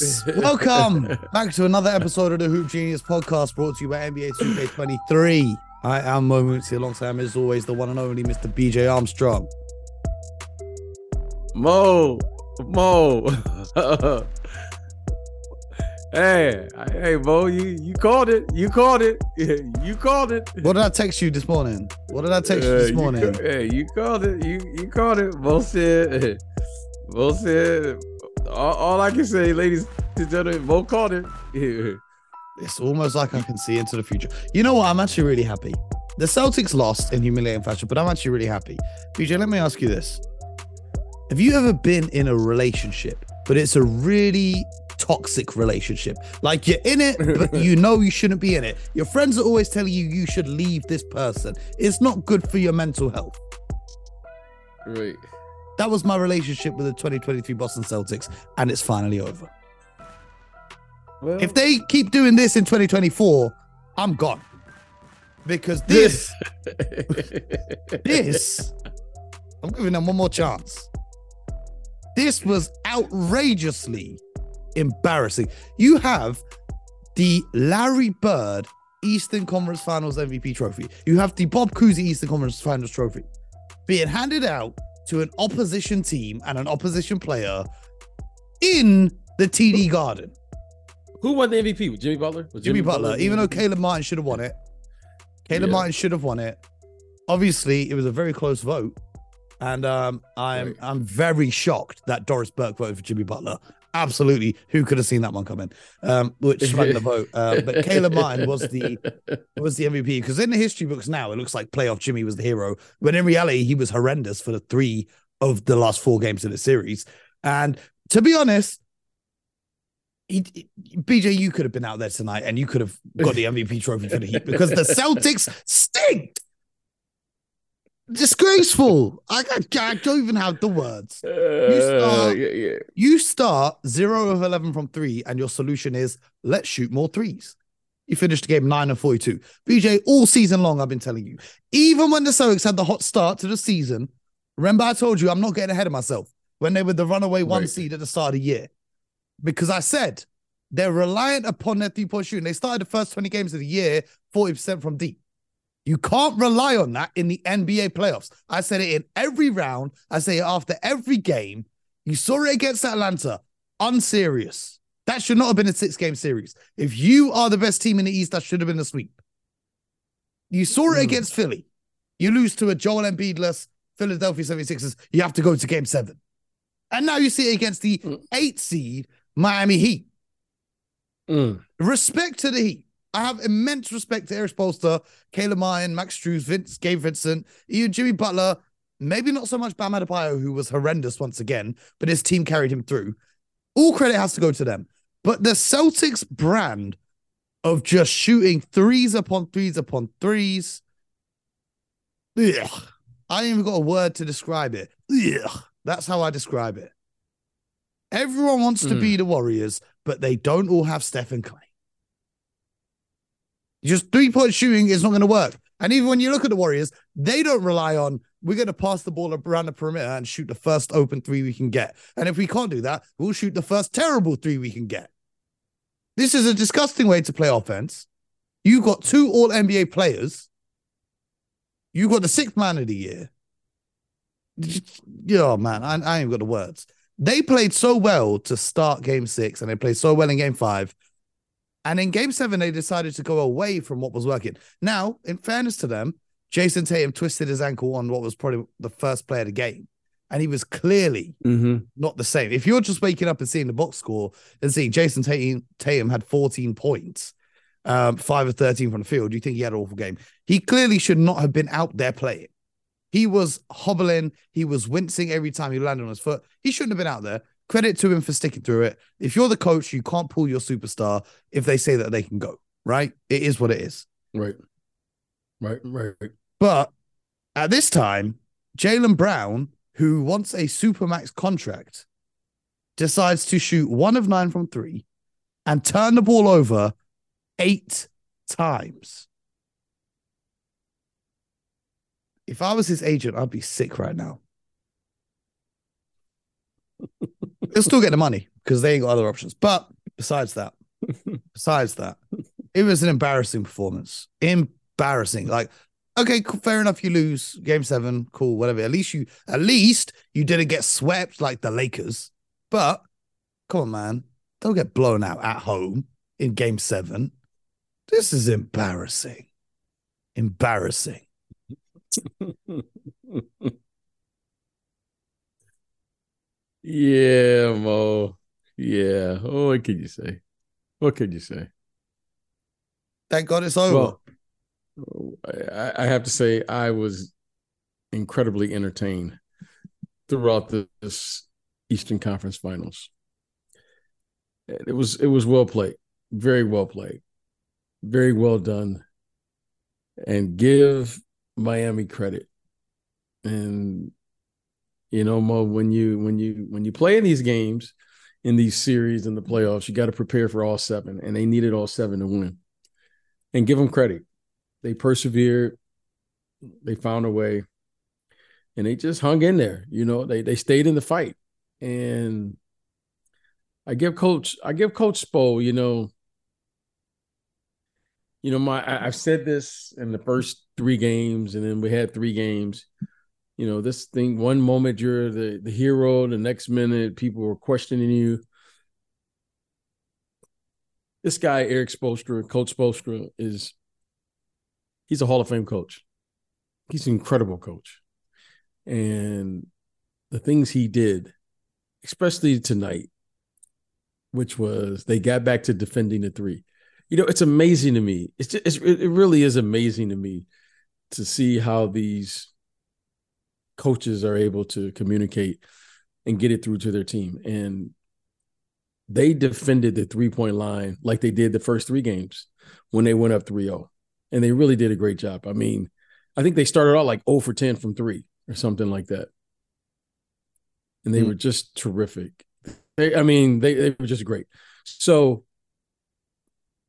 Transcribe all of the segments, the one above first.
Yes, welcome back to another episode of the Hoop Genius podcast brought to you by NBA 2K23. I am Mo Mooncey alongside him as always, the one and only Mr. BJ Armstrong. Mo, Mo. hey, hey, Mo, you you called it. You called it. You called it. What did I text you this morning? What did I text you this Uh, morning? ca- hey, you called it. You you called it. Mo said. Mo said. All, all I can say, ladies and gentlemen, vote called it. It's almost like I can see into the future. You know what? I'm actually really happy. The Celtics lost in humiliating fashion, but I'm actually really happy. BJ, let me ask you this. Have you ever been in a relationship, but it's a really toxic relationship? Like you're in it, but you know you shouldn't be in it. Your friends are always telling you you should leave this person. It's not good for your mental health. right. That was my relationship with the 2023 Boston Celtics, and it's finally over. Well, If they keep doing this in 2024, I'm gone. Because this, this, I'm giving them one more chance. This was outrageously embarrassing. You have the Larry Bird Eastern Conference Finals MVP trophy. You have the Bob Cousy Eastern Conference Finals trophy being handed out to an opposition team and an opposition player in the TD Garden. Who won the MVP? Jimmy Butler? Was Jimmy Butler, the even though? Caleb Martin should have won it. Caleb Yeah. Martin should have won it. Obviously, it was a very close vote. And um, I'm Right. I'm very shocked that Doris Burke voted for Jimmy Butler. Absolutely. Who could have seen that one coming? Um, which swung the vote. Uh, but Caleb Martin was the was the MVP because in the history books now it looks like playoff Jimmy was the hero, when in reality he was horrendous for the three of the last four games of the series. And to be honest, he, he- BJ, you could have been out there tonight and you could have got the MVP trophy for the Heat because the Celtics stink. Disgraceful. I, I, I don't even have the words. Uh, start- yeah, yeah. You start zero of 11 from three, and your solution is let's shoot more threes. You finished the game nine and 42. BJ, all season long, I've been telling you, even when the Celtics had the hot start to the season, remember I told you I'm not getting ahead of myself when they were the runaway one Right. seed at the start of the year. Because I said they're reliant upon their three point shooting. They started the first 20 games of the year 40% from deep. You can't rely on that in the NBA playoffs. I said it in every round. I say it after every game. You saw it against Atlanta. Unserious. That should not have been a six game series. If you are the best team in the East, that should have been a sweep. You saw it Mm. against Philly. You lose to a Joel Embiid-less Philadelphia 76ers. You have to go to game seven. And now you see it against the Mm. eight seed Miami Heat. Mm. Respect to the Heat. I have immense respect to Eric Spoelstra, Caleb Martin, Max Strus, Vince, Gabe Vincent, even Jimmy Butler. Maybe not so much Bam Adebayo, who was horrendous once again, but his team carried him through. All credit has to go to them. But the Celtics brand of just shooting threes upon threes upon threes. Ugh. I ain't even got a word to describe it. Ugh. That's how I describe it. Everyone wants to Mm. be the Warriors, but they don't all have Steph and Klay. Just three point shooting is not going to work. And even when you look at the Warriors, they don't rely on we're going to pass the ball around the perimeter and shoot the first open three we can get. And if we can't do that, we'll shoot the first terrible three we can get. This is a disgusting way to play offense. You've got two all NBA players. You've got the sixth man of the year. Yeah, oh, man, I, I ain't got the words. They played so well to start game six, and they played so well in game five. And in game seven, they decided to go away from what was working. Now, in fairness to them, Jayson Tatum twisted his ankle on what was probably the first play of the game. And he was clearly Mm-hmm. not the same. If you're just waking up and seeing the box score and seeing Jayson Tatum, Tatum had 14 points, um, five of 13 from the field, you think he had an awful game. He clearly should not have been out there playing. He was hobbling, he was wincing every time he landed on his foot. He shouldn't have been out there. Credit to him for sticking through it. If you're the coach, you can't pull your superstar if they say that they can go, right? It is what it is. Right. Right. Right. right. But at this time, Jaylen Brown, who wants a supermax contract, decides to shoot one of nine from three and turn the ball over eight times. If I was his agent, I'd be sick right now. They'll still get the money because they ain't got other options. But besides that, besides that, it was an embarrassing performance. Embarrassing. Like, okay, fair enough. You lose game seven. Cool, whatever. At least you, at least you didn't get swept like the Lakers. But come on, man, don't get blown out at home in game seven. This is embarrassing. Embarrassing. yeah, Mo. Yeah. Oh, what can you say? What can you say? Thank God it's over. Well, I, I have to say I was incredibly entertained throughout this Eastern Conference Finals. It was it was well played, very well played, very well done, and give Miami credit. And you know, Mo, when you when you when you play in these games, in these series in the playoffs, you got to prepare for all seven, and they needed all seven to win. And give them credit; they persevered, they found a way, and they just hung in there. You know, they they stayed in the fight, and I give Coach I give Coach Spo, you know, you know, my I, have said this in the first three games, and then we had three games. You know, this thing, one moment you're the, the hero, the next minute people are questioning you. This guy, eric Spoelstra, Coach Spoelstra, is he's a Hall of Fame coach. He's an incredible coach. And the things he did, especially tonight, which was they got back to defending the three you know, it's amazing to me. It's just, it's, it really is amazing to me to see how these coaches are able to communicate and get it through to their team. And they defended the three point line like they did the first three games when they went up 3 0. And they really did a great job. I mean, I think they started out like 0 for 10 from three or something like that. And they mm-hmm. were just terrific. They, I mean, they, they were just great. So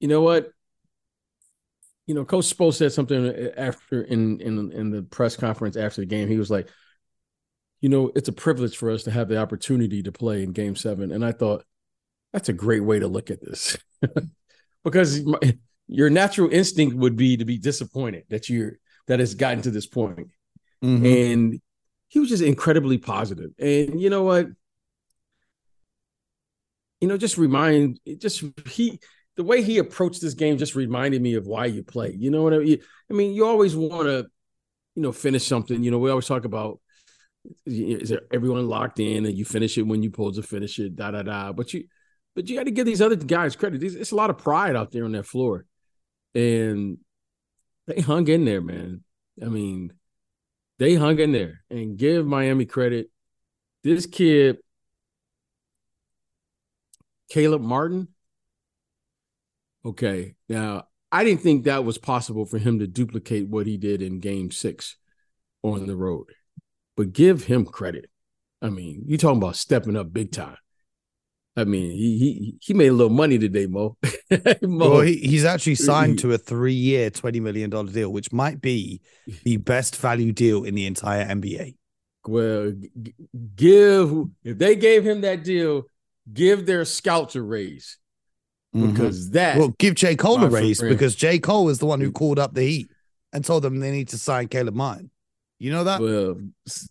you know what? You know, Coach Spo said something after in in in the press conference after the game. He was like, you know, it's a privilege for us to have the opportunity to play in Game Seven, and I thought that's a great way to look at this, because my, your natural instinct would be to be disappointed that you're that it's gotten to this point. Mm-hmm. and he was just incredibly positive. And you know what? You know, just remind just he the way he approached this game just reminded me of why you play. You know what I mean? I mean, you always want to, you know, finish something. You know, we always talk about is everyone locked in and you finish it when you pull to finish it, da da da. But you, but you got to give these other guys credit. It's a lot of pride out there on that floor, and they hung in there, man. I mean, they hung in there and give Miami credit. This kid, Caleb Martin, Okay. Now, I didn't think that was possible for him to duplicate what he did in game six on the road. But give him credit. I mean, you're talking about stepping up big time. I mean, he he he made a little money today, Mo. Mo. Well, he, he's actually signed to a three-year, twenty million dollar deal, which might be the best value deal in the entire NBA. Well, give if they gave him that deal, give their scouts a raise. Because mm-hmm. that well give J Cole a raise because J Cole is the one who called up the Heat and told them they need to sign Caleb Martin. You know that? Well,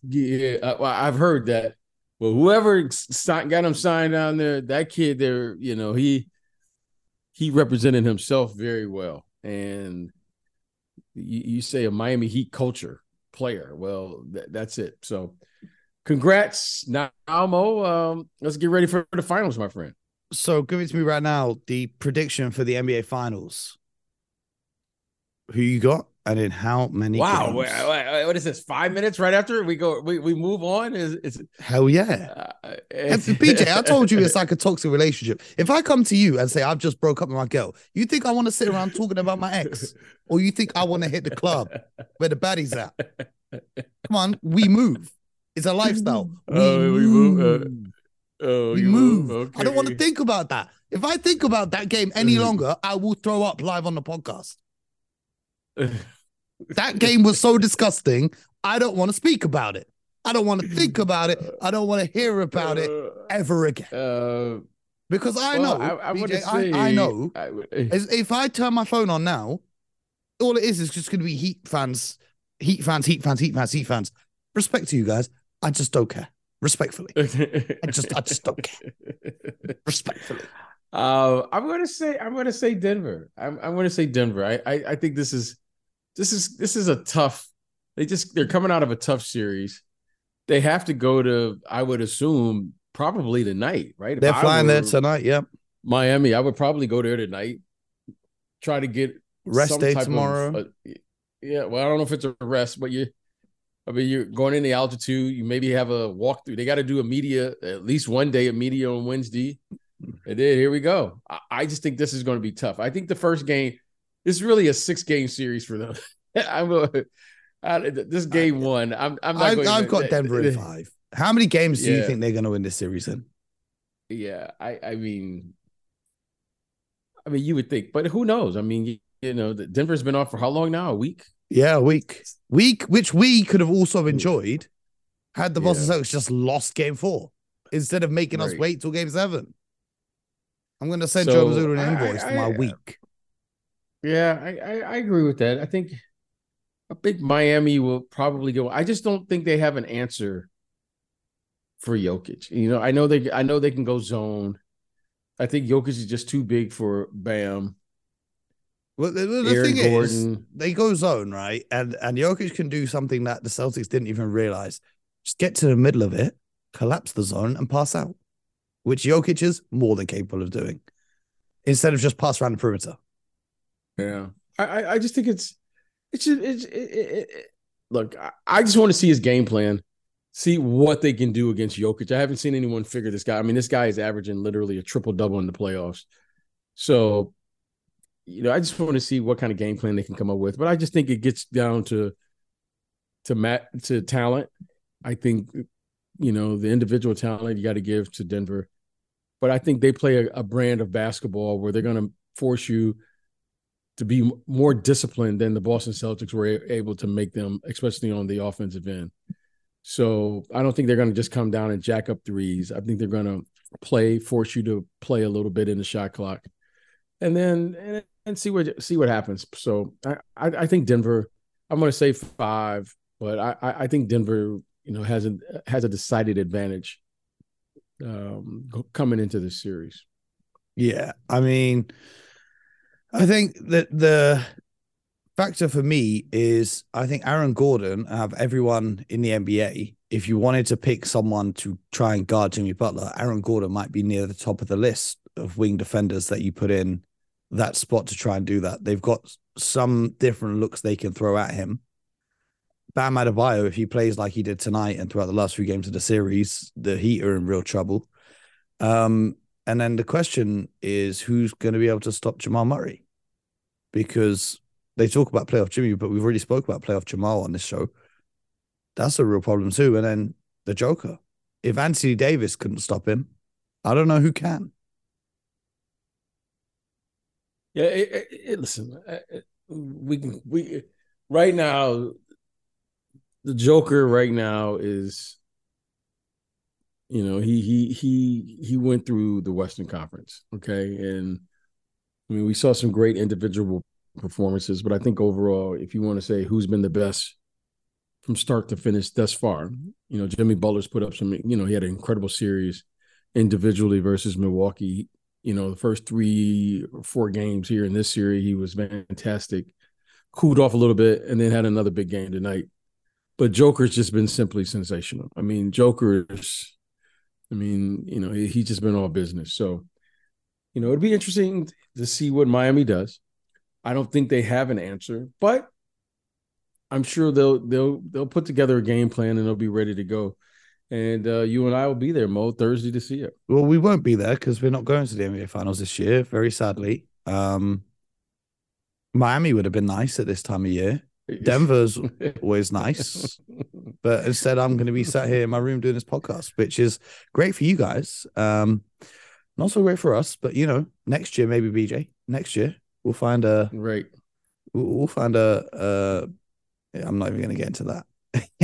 yeah, I, have heard that. Well, whoever got him signed down there, that kid there, you know, he he represented himself very well. And you, you say a Miami Heat culture player. Well, th- that's it. So, congrats, now, Mo. Um, let's get ready for the finals, my friend so give it to me right now. The prediction for the NBA Finals. Who you got, and in how many? Wow, wait, wait, what is this? Five minutes right after we go, we, we move on. Is it's hell yeah, uh, BJ? I told you it's like a toxic relationship. If I come to you and say I've just broke up with my girl, you think I want to sit around talking about my ex, or you think I want to hit the club where the baddies at? Come on, we move. It's a lifestyle. We, uh, we move. Uh, Oh, move. Okay. I don't want to think about that. If I think about that game any mm-hmm. longer, I will throw up live on the podcast. that game was so disgusting. I don't want to speak about it. I don't want to think about it. I don't want to hear about it ever again. Uh, Because I well, know, I, I, BJ, say, I, I know. Would- If I turn my phone on now, all it is is just going to be Heat fans, Heat fans, Heat fans, Heat fans, Heat fans. Respect to you guys. I just don't care. Respectfully. I just, I just don't care. Respectfully. Uh, I'm gonna say I'm gonna say Denver. I'm I'm gonna say Denver. I, I I think this is this is this is a tough. They just they're coming out of a tough series. They have to go to I would assume probably tonight, right? If They're I flying there tonight. Yep. Miami. I would probably go there tonight. Try to get Rest some day type of, tomorrow. uh, yeah, well, I don't know if it's a rest, but you, I mean, you're going in the altitude. You maybe have a walkthrough. They got to do a media at least one day of media on Wednesday. And then here we go. I, I just think this is going to be tough. I think the first game is really a six game series for them. I'm a, I, this game one. I'm I'm not I've, going. I've got Denver in five. How many games do you think they're going to win this series in? Yeah, I I mean, I mean, you would think, but who knows? I mean, you, you know, Denver's been off for how long now? A week. Yeah, week. Week, which we could have also enjoyed had the Boston Yeah. Celtics just lost game four instead of making us wait till game seven. I'm going to send So, Joe Mazzulla an invoice I- for my I- uh, week. Yeah, I, I I agree with that. I think I think Miami will probably go. I just don't think they have an answer for Jokic. You know, I know they I know they can go zone. I think Jokic is just too big for Bam. Well, the, the Aaron thing is, they go zone, right? And and Jokic can do something that the Celtics didn't even realize. Just get to the middle of it, collapse the zone, and pass out, which Jokic is more than capable of doing. Instead of just pass around the perimeter. Yeah, I I, I just think it's it's just, it's it, it, it, look. I, I just want to see his game plan, see what they can do against Jokic. I haven't seen anyone figure this guy. I mean, this guy is averaging literally a triple double in the playoffs. So, you know, I just want to see what kind of game plan they can come up with. But I just think it gets down to to Matt to talent. I think you know the individual talent you got to give to Denver, but I think they play a, a brand of basketball where they're going to force you to be more disciplined than the Boston Celtics were able to make them, especially on the offensive end. So I don't think they're going to just come down and jack up threes. I think they're going to play, force you to play a little bit in the shot clock, and then and, and see what see what happens. So I I, I think Denver. I'm going to say five, but I I think Denver you know has a has a decided advantage um coming into this series. Yeah, I mean, I think that the factor for me is I think Aaron Gordon have everyone in the NBA. If you wanted to pick someone to try and guard Jimmy Butler, Aaron Gordon might be near the top of the list of wing defenders that you put in that spot to try and do that. They've got some different looks they can throw at him. Bam Adebayo, if he plays like he did tonight and throughout the last few games of the series, the Heat are in real trouble. Um, and then the question is who's going to be able to stop Jamal Murray? Because they talk about playoff Jimmy, but we've already spoke about playoff Jamal on this show. That's a real problem too. And then the Joker. If Anthony Davis couldn't stop him, I don't know who can. Yeah, it, it, it- listen, uh, uh, we can we right now. The Joker right now is, you know, he he he he went through the Western Conference, okay, and I mean we saw some great individual performances, but I think overall, if you want to say who's been the best from start to finish thus far, you know, Jimmy Butler's put up some, you know, he had an incredible series individually versus Milwaukee you know, the first three or four games here in this series, he was fantastic. Cooled off a little bit and then had another big game tonight. But Joker's just been simply sensational. I mean, Joker's, I mean, you know, he, he's just been all business. So, you know, it'd be interesting to see what Miami does. I don't think they have an answer, but I'm sure they'll they'll they'll put together a game plan and they'll be ready to go. And uh, you and I will be there, Mo, Thursday to see it. Well, we won't be there because we're not going to the NBA finals this year, very sadly. Um, Miami would have been nice at this time of year. Denver's always nice. But instead, I'm going to be sat here in my room doing this podcast, which is great for you guys. Um, not so great for us, but you know, next year maybe BJ. Next year we'll find a right. we'll we'll find a. Uh, I'm not even going to get into that.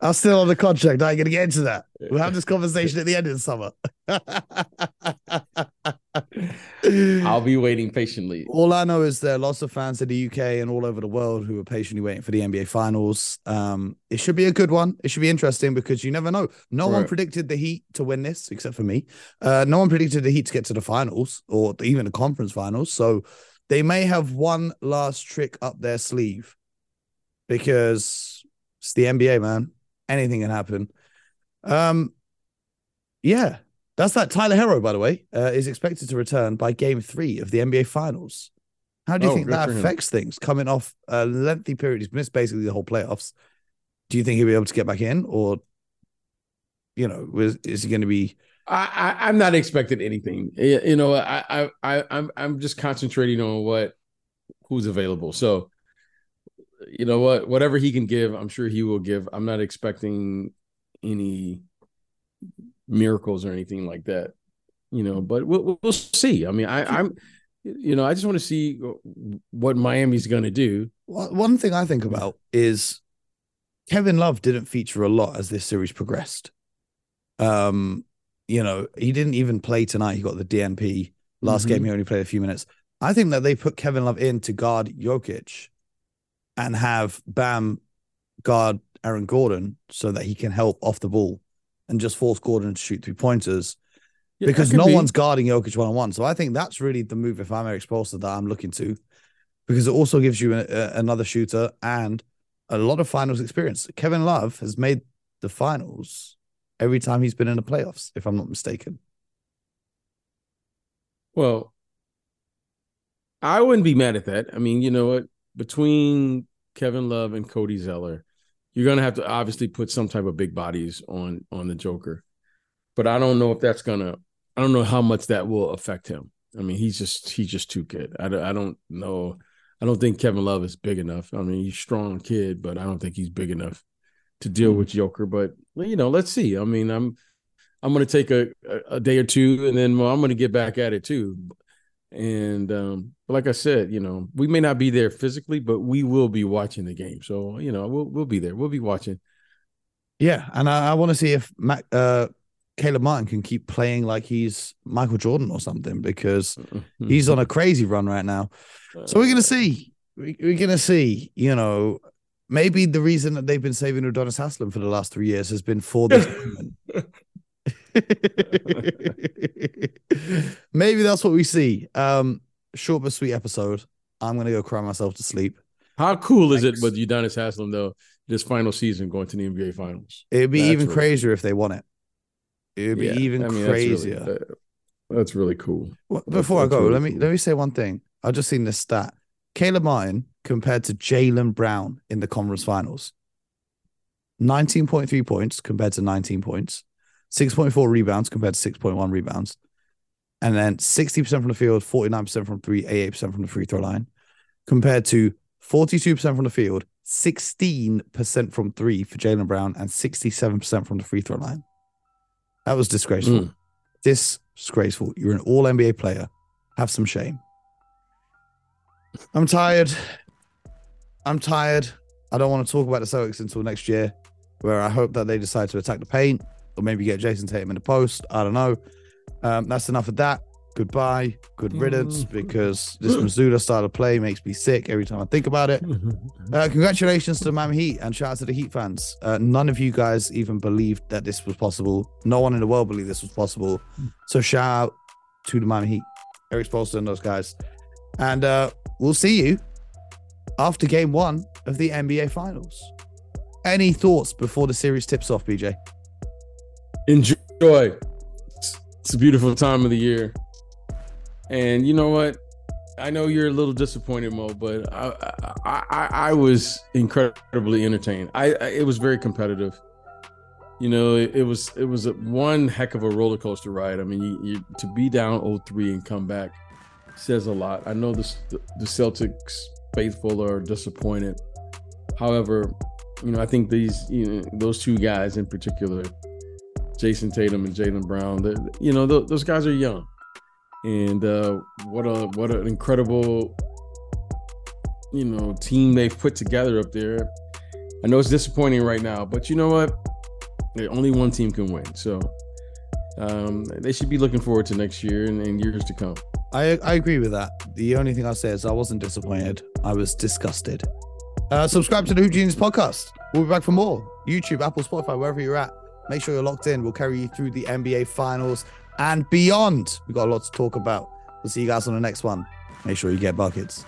I'm still on the contract. I ain't gonna get into that. We'll have this conversation at the end of the summer. I'll be waiting patiently. All I know is there are lots of fans in the UK and all over the world who are patiently waiting for the NBA finals. Um, it should be a good one. It should be interesting because you never know. No one predicted the Heat to win this except for me. Uh, no one predicted the Heat to get to the finals or even the conference finals. So they may have one last trick up their sleeve because it's the NBA, man. Anything can happen. Um, yeah, that's that. Tyler Herro, by the way, uh, is expected to return by Game Three of the NBA Finals. How do you Oh, think that for him. affects things? Coming off a lengthy period, he's missed basically the whole playoffs. Do you think he'll be able to get back in, or you know, is, is he going to be? I, I I'm not expecting anything. You you know, I I I I'm I'm just concentrating on what who's available. So, you know what, whatever he can give, I'm sure he will give. I'm not expecting any miracles or anything like that. You know, but we'll we'll- see. I mean, I I'm you know, I just want to see what Miami's going to do. One thing I think about is Kevin Love didn't feature a lot as this series progressed. Um, you know, he didn't even play tonight. He got the DNP. Last Mhm. game, he only played a few minutes. I think that they put Kevin Love in to guard Jokic and have Bam guard Aaron Gordon so that he can help off the ball and just force Gordon to shoot three pointers Yeah, because no be. one's guarding Jokic one on one. So I think that's really the move if I'm Eric Spoelstra that I'm looking to, because it also gives you a, a- another shooter and a lot of finals experience. Kevin Love has made the finals every time he's been in the playoffs, if I'm not mistaken. Well, I wouldn't be mad at that. I mean, you know what? Between Kevin Love and Cody Zeller, you're gonna have to obviously put some type of big bodies on on the Joker. But I don't know if that's gonna. I don't know how much that will affect him. I mean, he's just he's just too good. I don't, I don't know. I don't think Kevin Love is big enough. I mean, he's strong kid, but I don't think he's big enough to deal with Joker. But you know, let's see. I mean, I'm I'm going to take a, a a day or two, and then well, I'm going to get back at it too. And um, but like I said, you know, we may not be there physically, but we will be watching the game. So you know, we'll we'll be there. We'll be watching. Yeah, and I, I want to see if Mac, uh, Caleb Martin can keep playing like he's Michael Jordan or something because he's on a crazy run right now. So we're gonna see. We- We're gonna see. You know, maybe the reason that they've been saving Udonis Haslem for the last three years has been for this moment. maybe that's what we see. Um, short but sweet episode. I'm gonna go cry myself to sleep. How cool is it with Udonis Haslem though? This final season going to the NBA Finals. It'd be That's even really- crazier if they won it. It'd be Yeah, even I mean, that's really- crazier. That's really cool. Well, That's- Before I go, really let me cool. let me say one thing. I just seen this stat. Caleb Martin compared to Jaylen Brown in the conference finals. 19.3 points compared to 19 points, 6.4 rebounds compared to 6.1 rebounds, and then 60% from the field, 49% from three, 88% from the free throw line, compared to 42% from the field, 16% from three for Jaylen Brown, and 67% from the free throw line. That was disgraceful. Mm. Disgraceful. You're an all NBA player. Have some shame. I'm tired. I'm tired. I don't want to talk about the Celtics until next year, where I hope that they decide to attack the paint or maybe get Jayson Tatum in the post. I don't know. Um, that's enough of that. Goodbye. Good riddance because this Mazzulla style of play makes me sick every time I think about it. Uh, congratulations to the Miami Heat and shout out to the Heat fans. Uh, none of you guys even believed that this was possible. No one in the world believed this was possible. So shout out to the Miami Heat, Eric Spoelstra and those guys. And uh, we'll see you after game one of the NBA Finals. Any thoughts before the series tips off, BJ? Enjoy. It's, a beautiful time of the year. And you know what? I know you're a little disappointed, Mo, but I I, I, I was incredibly entertained. I, I it was very competitive. You know, it, it was it was a, one heck of a roller coaster ride. I mean, you, you to be down 0-3 and come back says a lot. I know this, the the Celtics faithful are disappointed. However, you know, I think these you know those two guys in particular, Jayson Tatum and Jaylen Brown, you know, th- those guys are young, and uh, what a what an incredible you know team they've put together up there. I know it's disappointing right now, but you know what? Only one team can win, so um, they should be looking forward to next year and, and years to come. I I agree with that. The only thing I'll say is I wasn't disappointed. I was disgusted. Uh, subscribe to the Hoop Genius podcast. We'll be back for more. YouTube, Apple, Spotify, wherever you're at. Make sure you're locked in. We'll carry you through the NBA finals and beyond. We've got a lot to talk about. We'll see you guys on the next one. Make sure you get buckets.